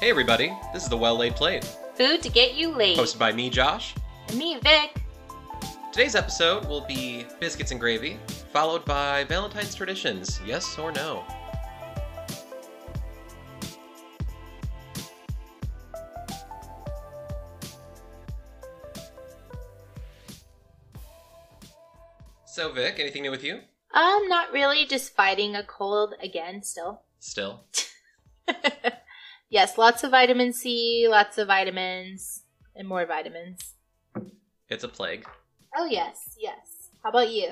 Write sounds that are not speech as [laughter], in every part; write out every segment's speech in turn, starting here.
Hey everybody, this is the Well Laid Plate, Food to get you late. hosted by me, Josh. And me, Vic. Today's episode will be biscuits and gravy, followed by Valentine's traditions, yes or no. So Vic, anything new with you? Um, not really. Just fighting a cold again. Still. Still. Yes, lots of vitamin C, lots of vitamins, and more vitamins. It's a plague. Oh yes, yes. How about you?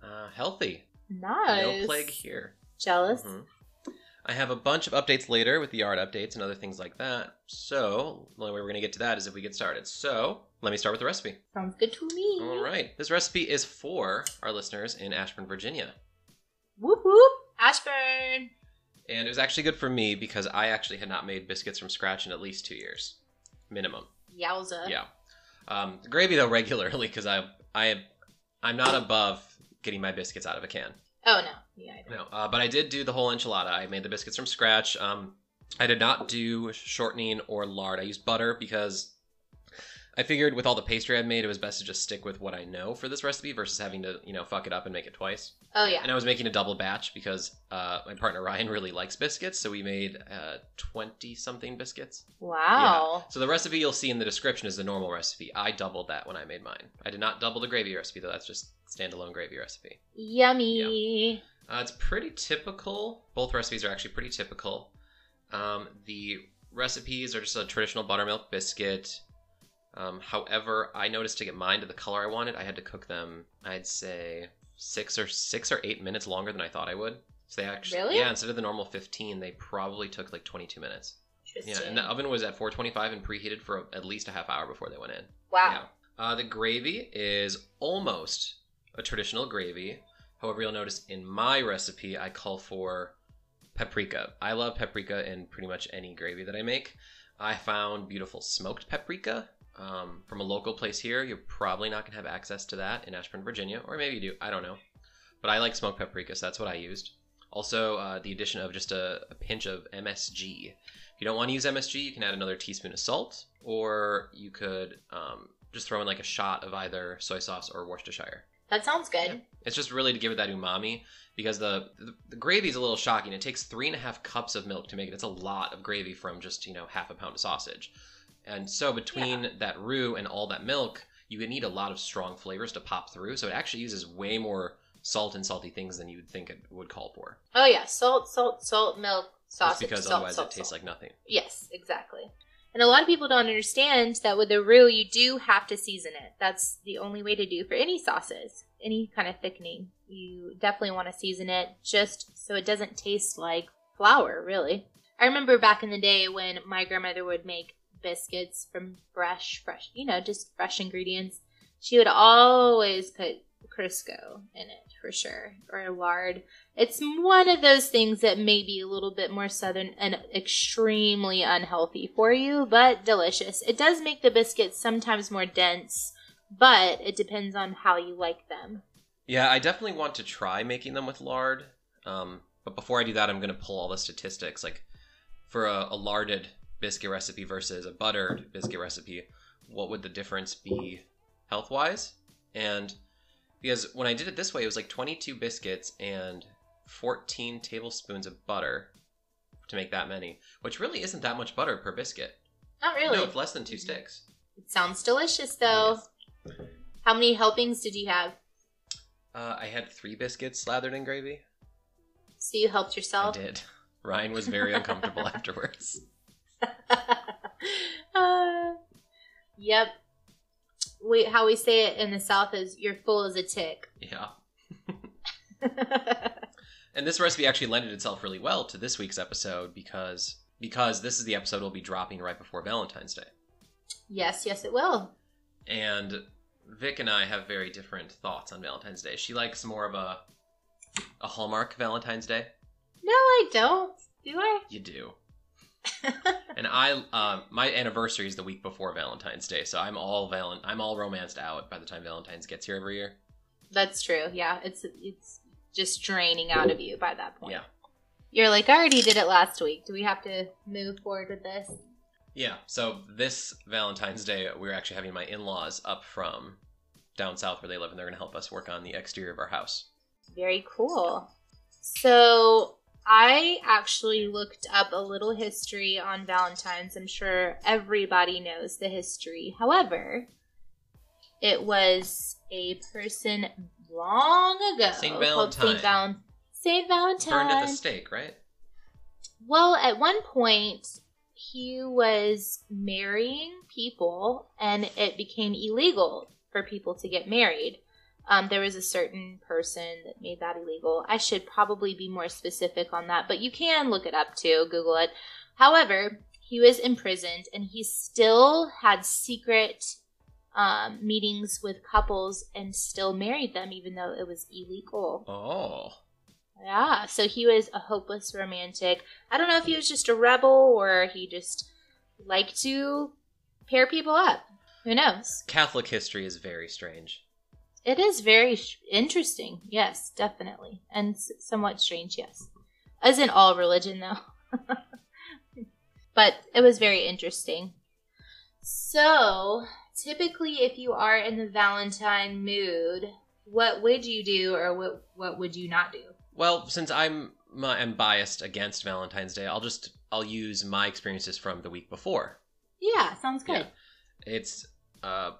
Uh, healthy. Nice. No plague here. Jealous. Mhm. I have a bunch of updates later with the art updates and other things like that. So, the only way we're going to get to that is if we get started. So, let me start with the recipe. Sounds good to me. All right. This recipe is for our listeners in Ashburn, Virginia. Whoop whoop. Ashburn. And it was actually good for me because I actually had not made biscuits from scratch in at least two years, minimum. Yowza. Yeah. Um, gravy though [laughs] regularly because I I I'm not above getting my biscuits out of a can. Oh no. Yeah. I don't. No, uh, but I did do the whole enchilada. I made the biscuits from scratch. Um, I did not do shortening or lard. I used butter because I figured with all the pastry I'd made, it was best to just stick with what I know for this recipe versus having to, you know, fuck it up and make it twice. Oh yeah. And I was making a double batch because uh, my partner Ryan really likes biscuits, so we made twenty something biscuits. Wow. So the recipe you'll see in the description is the normal recipe. I doubled that when I made mine. I did not double the gravy recipe though. That's just standalone gravy recipe. Yummy. Uh, it's pretty typical. Both recipes are actually pretty typical. Um, the recipes are just a traditional buttermilk biscuit. Um, however, I noticed to get mine to the color I wanted, I had to cook them. I'd say six or six or eight minutes longer than I thought I would. So they actually, Really? yeah, instead of the normal fifteen, they probably took like twenty-two minutes. Yeah, and the oven was at 425 and preheated for at least a half hour before they went in. wow. Yeah. Uh, the gravy is almost a traditional gravy. However, you'll notice in my recipe, I call for paprika. I love paprika in pretty much any gravy that I make. I found beautiful smoked paprika um, from a local place here. You're probably not going to have access to that in Ashburn, Virginia, or maybe you do. I don't know. But I like smoked paprika, so that's what I used. Also, uh, the addition of just a, a pinch of MSG. If you don't want to use MSG, you can add another teaspoon of salt, or you could um, just throw in like a shot of either soy sauce or Worcestershire. That sounds good. Yeah. It's just really to give it that umami because the, the the gravy is a little shocking. It takes three and a half cups of milk to make it. It's a lot of gravy from just you know half a pound of sausage, and so between that roux and all that milk, you would need a lot of strong flavors to pop through. So it actually uses way more salt and salty things than you'd think it would call for. Oh yeah, salt, salt, salt, milk, Just sausage, because salt, otherwise salt, it tastes salt. like nothing. Yes, exactly. And a lot of people don't understand that with the roux, you do have to season it. That's the only way to do for any sauces, any kind of thickening. You definitely want to season it just so it doesn't taste like flour, really. I remember back in the day when my grandmother would make biscuits from fresh, fresh, you know, just fresh ingredients. She would always put Crisco in it for sure, or lard. It's one of those things that may be a little bit more southern and extremely unhealthy for you, but delicious. It does make the biscuits sometimes more dense, but it depends on how you like them. Yeah, I definitely want to try making them with lard. Um, but before I do that, I'm going to pull all the statistics. Like for a, a larded biscuit recipe versus a buttered biscuit recipe, what would the difference be health wise? And because when I did it this way, it was like 22 biscuits and 14 tablespoons of butter to make that many, which really isn't that much butter per biscuit. Not really. No, it's less than two sticks. It sounds delicious though. How many helpings did you have? Uh, I had three biscuits slathered in gravy. So you helped yourself? I did. Ryan was very uncomfortable [laughs] afterwards. [laughs] uh, yep. We, how we say it in the South is you're full as a tick. [laughs] Yeah. And this recipe actually lended itself really well to this week's episode because because this is the episode we'll be dropping right before Valentine's Day. yes, yes, it will. And Vic and I have very different thoughts on Valentine's Day. She likes more of a a Hallmark Valentine's Day. No, I don't. Do I? You do. [laughs] And I um my anniversary is the week before Valentine's Day, so I'm all valen- I'm all romanced out by the time Valentine's gets here every year. That's true. Yeah, it's it's just draining out of you by that point. Yeah. You're like, I already did it last week. Do we have to move forward with this? Yeah. So this Valentine's Day, we're actually having my in-laws up from down south where they live, and they're going to help us work on the exterior of our house. Very cool. So I actually looked up a little history on Valentine's. I'm sure everybody knows the history. However, it was a person long ago Saint called Saint, Valentine. Val- Saint Valentine. Burned at the stake, right? Well, at one point, he was marrying people, and it became illegal for people to get married. Um, there was a certain person that made that illegal. I should probably be more specific on that, but you can look it up too, Google it. However, he was imprisoned, and he still had secret um, meetings with couples and still married them, even though it was illegal. Oh. Yeah, so he was a hopeless romantic. I don't know if he was just a rebel or he just liked to pair people up. Who knows? Catholic history is very strange. It is very sh- interesting. Yes, definitely. And s- somewhat strange, yes. As in all religion, though. [laughs] but it was very interesting. So, typically, if you are in the Valentine mood, what would you do or what, what would you not do? Well, since I'm my, I'm biased against Valentine's Day, I'll just I'll use my experiences from the week before. Yeah, sounds good. Yeah. It's uh,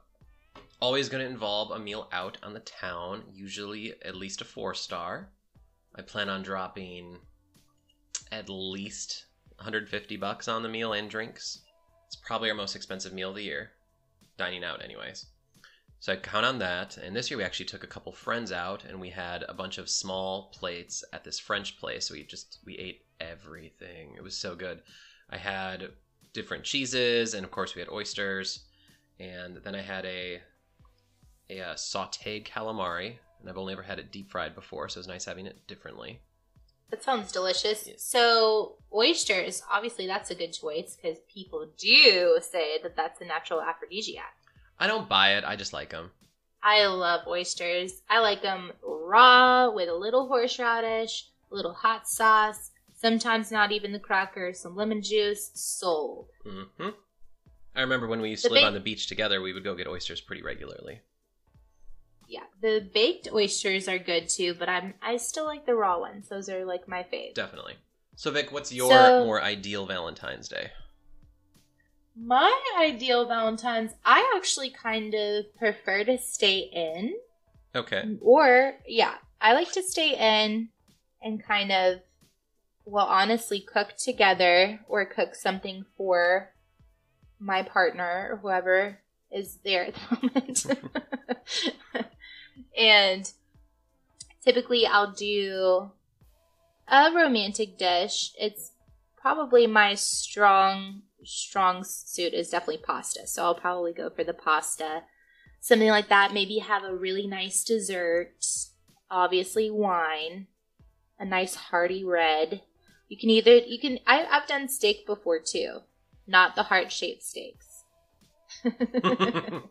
always going to involve a meal out on the town, usually at least a four star. I plan on dropping at least 150 bucks on the meal and drinks. It's probably our most expensive meal of the year, dining out, anyways. So I count on that. And this year we actually took a couple friends out, and we had a bunch of small plates at this French place. We just we ate everything. It was so good. I had different cheeses, and of course we had oysters, and then I had a a uh, sautéed calamari, and I've only ever had it deep fried before, so it was nice having it differently. That sounds delicious. Yes. So, oysters, obviously, that's a good choice because people do say that that's a natural aphrodisiac. I don't buy it. I just like them. I love oysters. I like them raw with a little horseradish, a little hot sauce, sometimes not even the crackers, some lemon juice. Sold. hmm I remember when we used The to live big- on the beach together, we would go get oysters pretty regularly. Yeah, the baked oysters are good too, but I'm I still like the raw ones. Those are like my fave. Definitely. So Vic, what's your So- more ideal Valentine's Day? My ideal Valentine's, I actually kind of prefer to stay in. Okay. Or, yeah, I like to stay in and kind of, well, honestly, cook together or cook something for my partner or whoever is there at the [laughs] moment. [laughs] and typically, I'll do a romantic dish. It's probably my strong, strong suit is definitely pasta. So I'll probably go for the pasta something like that. Maybe have a really nice dessert, obviously wine, a nice hearty red. You can either you can I, I've done steak before too, not the heart shaped steaks. [laughs]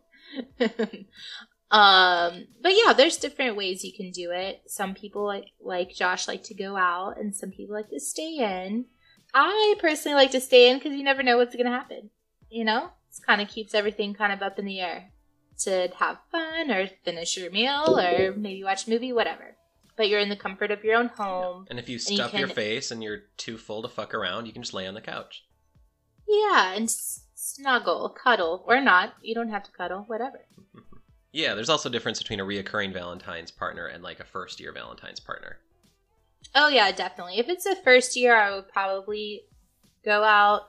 [laughs] [laughs] um, but yeah, there's different ways you can do it. Some people like like Josh like to go out, and some people like to stay in. I personally like to stay in because you never know what's gonna happen. You know, it kind of keeps everything kind of up in the air to have fun or finish your meal or maybe watch a movie, whatever. But you're in the comfort of your own home. And if you you stuff your face and you're too full to fuck around, you can just lay on the couch. Yeah, and s- snuggle, cuddle, or not. You don't have to cuddle, whatever. [laughs] Yeah, there's also a difference between a reoccurring Valentine's partner and like a first year Valentine's partner. Oh yeah, definitely. If it's a first year, I would probably go out.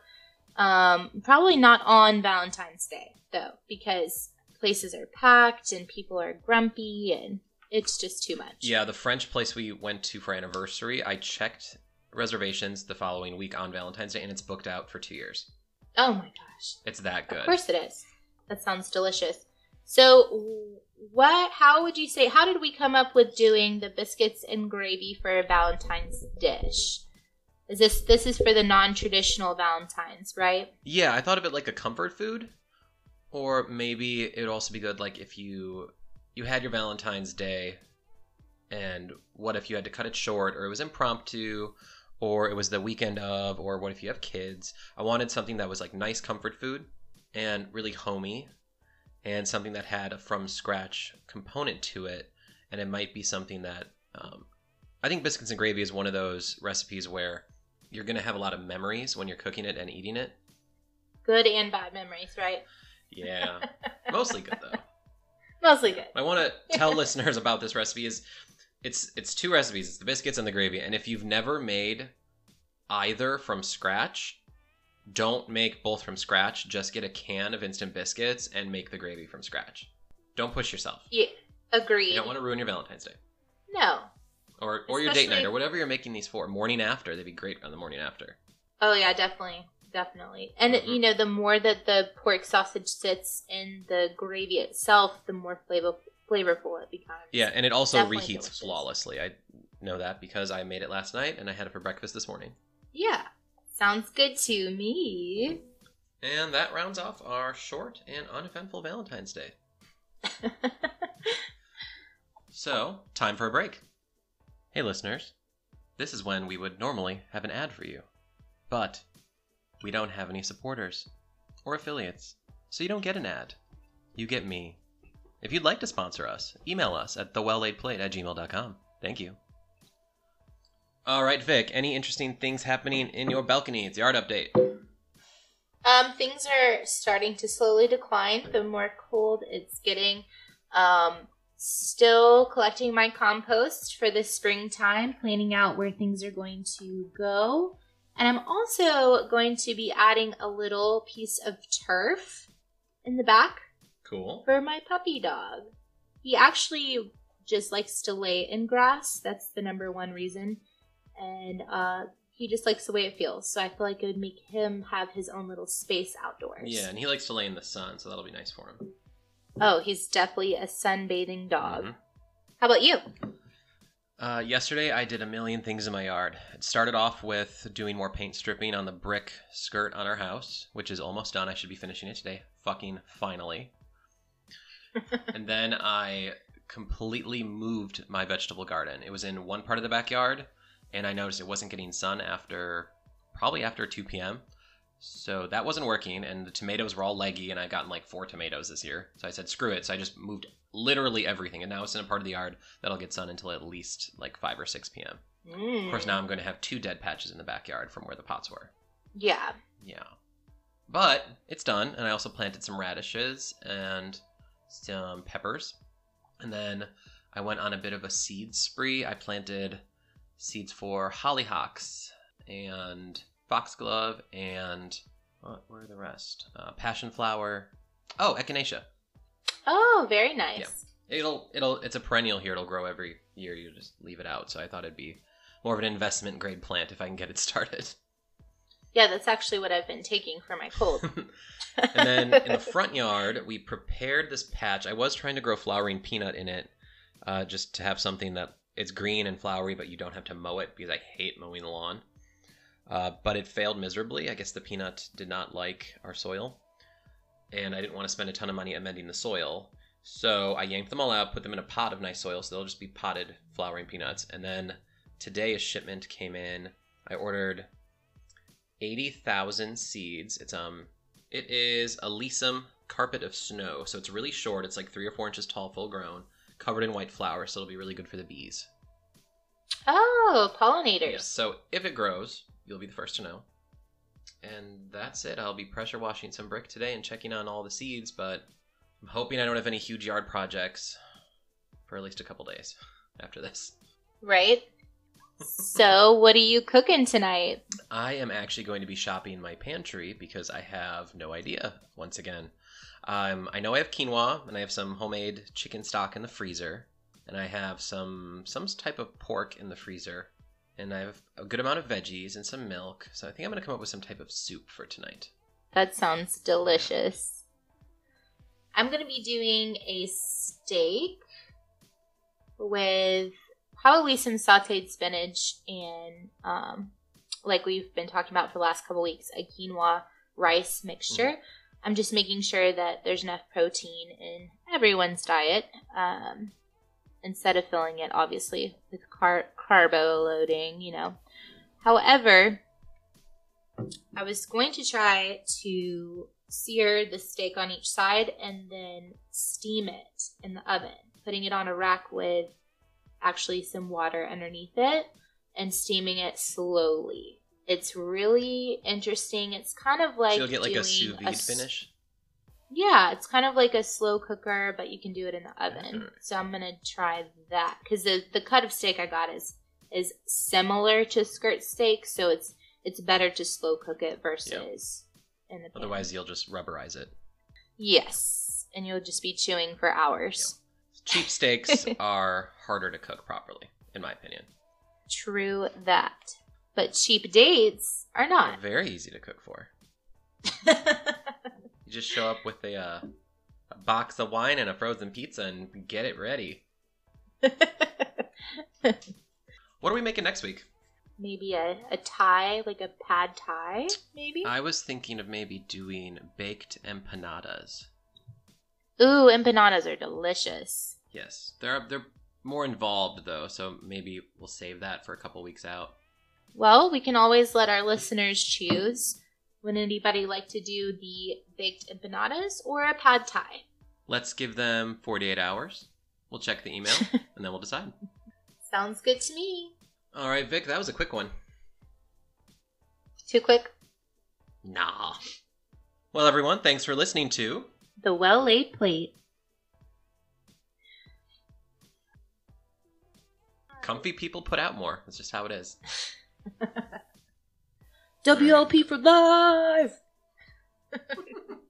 Um, probably not on Valentine's Day though, because places are packed and people are grumpy and it's just too much. Yeah, the French place we went to for anniversary, I checked reservations the following week on Valentine's Day and it's booked out for two years. Oh my gosh. It's that good. Of course it is. That sounds delicious. So, what? How would you say? How did we come up with doing the biscuits and gravy for a Valentine's dish? Is this this is for the non-traditional Valentines, right? Yeah, I thought of it like a comfort food. Or maybe it would also be good like if you you had your Valentine's Day and what if you had to cut it short or it was impromptu or it was the weekend of, or what if you have kids? I wanted something that was like nice comfort food and really homey, and something that had a from scratch component to it. And it might be something that um, I think biscuits and gravy is one of those recipes where you're going to have a lot of memories when you're cooking it and eating it. Good and bad memories, right? Yeah, [laughs] mostly good though. Mostly good. I want to [laughs] tell listeners about this recipe is it's it's two recipes. It's the biscuits and the gravy. And if you've never made either from scratch, don't make both from scratch. Just get a can of instant biscuits and make the gravy from scratch. Don't push yourself. Yeah, agreed. You don't want to ruin your Valentine's Day no. or or your date night or whatever you're making these for. Morning after, they'd be great on the morning after. Oh yeah, definitely, definitely. And Mhm. you know, the more that the pork sausage sits in the gravy itself, the more flavor flavorful it becomes. Yeah, and it also Definitely reheats delicious. flawlessly. I know that because I made it last night and I had it for breakfast this morning. Yeah. Sounds good to me. And that rounds off our short and uneventful Valentine's Day. [laughs] So, time for a break. Hey, listeners. This is when we would normally have an ad for you. But we don't have any supporters or affiliates, so you don't get an ad. You get me. If you'd like to sponsor us, email us at thewelllaidplate at gmail.com. Thank you. All right, Vic, any interesting things happening in your balcony? It's yard update. Um, things are starting to slowly decline the more cold it's getting. Um, still collecting my compost for the springtime, planning out where things are going to go. And I'm also going to be adding a little piece of turf in the back Cool. for my puppy dog. He actually just likes to lay in grass. That's the number one reason. And uh, he just likes the way it feels. So I feel like it would make him have his own little space outdoors. Yeah, and he likes to lay in the sun, so that'll be nice for him. Oh, he's definitely a sunbathing dog. Mhm. How about you? Uh, yesterday, I did a million things in my yard. It started off with doing more paint stripping on the brick skirt on our house, which is almost done. I should be finishing it today. Fucking finally. [laughs] and then I completely moved my vegetable garden. It was in one part of the backyard, and I noticed it wasn't getting sun after probably after 2 p.m. So that wasn't working, and the tomatoes were all leggy, and I gotten like four tomatoes this year. So I said, screw it. So I just moved literally everything, and now it's in a part of the yard that'll get sun until at least like 5 or 6 p.m. Mm. Of course, now I'm going to have two dead patches in the backyard from where the pots were. Yeah. Yeah. But it's done, and I also planted some radishes and some peppers. And then I went on a bit of a seed spree. I planted seeds for hollyhocks and foxglove and what were the rest? Uh, passion flower. Oh, echinacea. Oh, very nice. Yeah. It'll it'll it's a perennial here. It'll grow every year. You just leave it out. So I thought it'd be more of an investment grade plant if I can get it [laughs] started. Yeah, that's actually what I've been taking for my cold. [laughs] And then in the front yard, we prepared this patch. I was trying to grow flowering peanut in it, uh, just to have something that it's green and flowery, but you don't have to mow it because I hate mowing the lawn. Uh, but it failed miserably. I guess the peanut did not like our soil, and I didn't want to spend a ton of money amending the soil. So I yanked them all out, put them in a pot of nice soil, so they'll just be potted flowering peanuts. And then today a shipment came in. I ordered eighty thousand seeds. It's um it is Alyssum carpet of snow, so it's really short. It's like three or four inches tall, full grown, covered in white flowers, so it'll be really good for the bees. oh, pollinators. Yes. So if it grows, you'll be the first to know. And that's it. I'll be pressure washing some brick today and checking on all the seeds, but I'm hoping I don't have any huge yard projects for at least a couple days [laughs] after this. Right? So, what are you cooking tonight? I am actually going to be shopping my pantry because I have no idea once again. Um, I know I have quinoa and I have some homemade chicken stock in the freezer, and I have some some type of pork in the freezer, and I have a good amount of veggies and some milk. So I think I'm going to come up with some type of soup for tonight. That sounds delicious. I'm going to be doing a steak with probably some sauteed spinach and, um, like we've been talking about for the last couple weeks, a quinoa rice mixture. I'm just making sure that there's enough protein in everyone's diet um, instead of filling it, obviously, with car- carbo loading, you know. However, I was going to try to sear the steak on each side and then steam it in the oven, putting it on a rack with actually some water underneath it and steaming it slowly. It's really interesting. It's kind of like so you'll get like a sous vide finish. Yeah, it's kind of like a slow cooker, but you can do it in the oven. Alright. So I'm gonna try that because the the cut of steak I got is is similar to skirt steak, so it's it's better to slow cook it versus in the pan. Otherwise, you'll just rubberize it. yes, and you'll just be chewing for hours. Cheap steaks [laughs] are harder to cook properly, in my opinion. True that, but cheap dates are They're not. very easy to cook for. [laughs] You just show up with a, uh, a box of wine and a frozen pizza and get it ready. [laughs] What are we making next week? maybe a, a tie, like a pad thai, maybe. I was thinking of maybe doing baked empanadas. Ooh, empanadas are delicious. Yes, they're they're more involved though, so maybe we'll save that for a couple weeks out. Well, we can always let our listeners choose. Would anybody like to do the baked empanadas or a pad thai? Let's give them 48 hours. We'll check the email [laughs] and then we'll decide. Sounds good to me. All right, Vic, that was a quick one. Too quick. Nah. Well, everyone, thanks for listening to The well laid plate. Comfy People Put Out More. That's just how it is. [laughs] WLP for life. [laughs]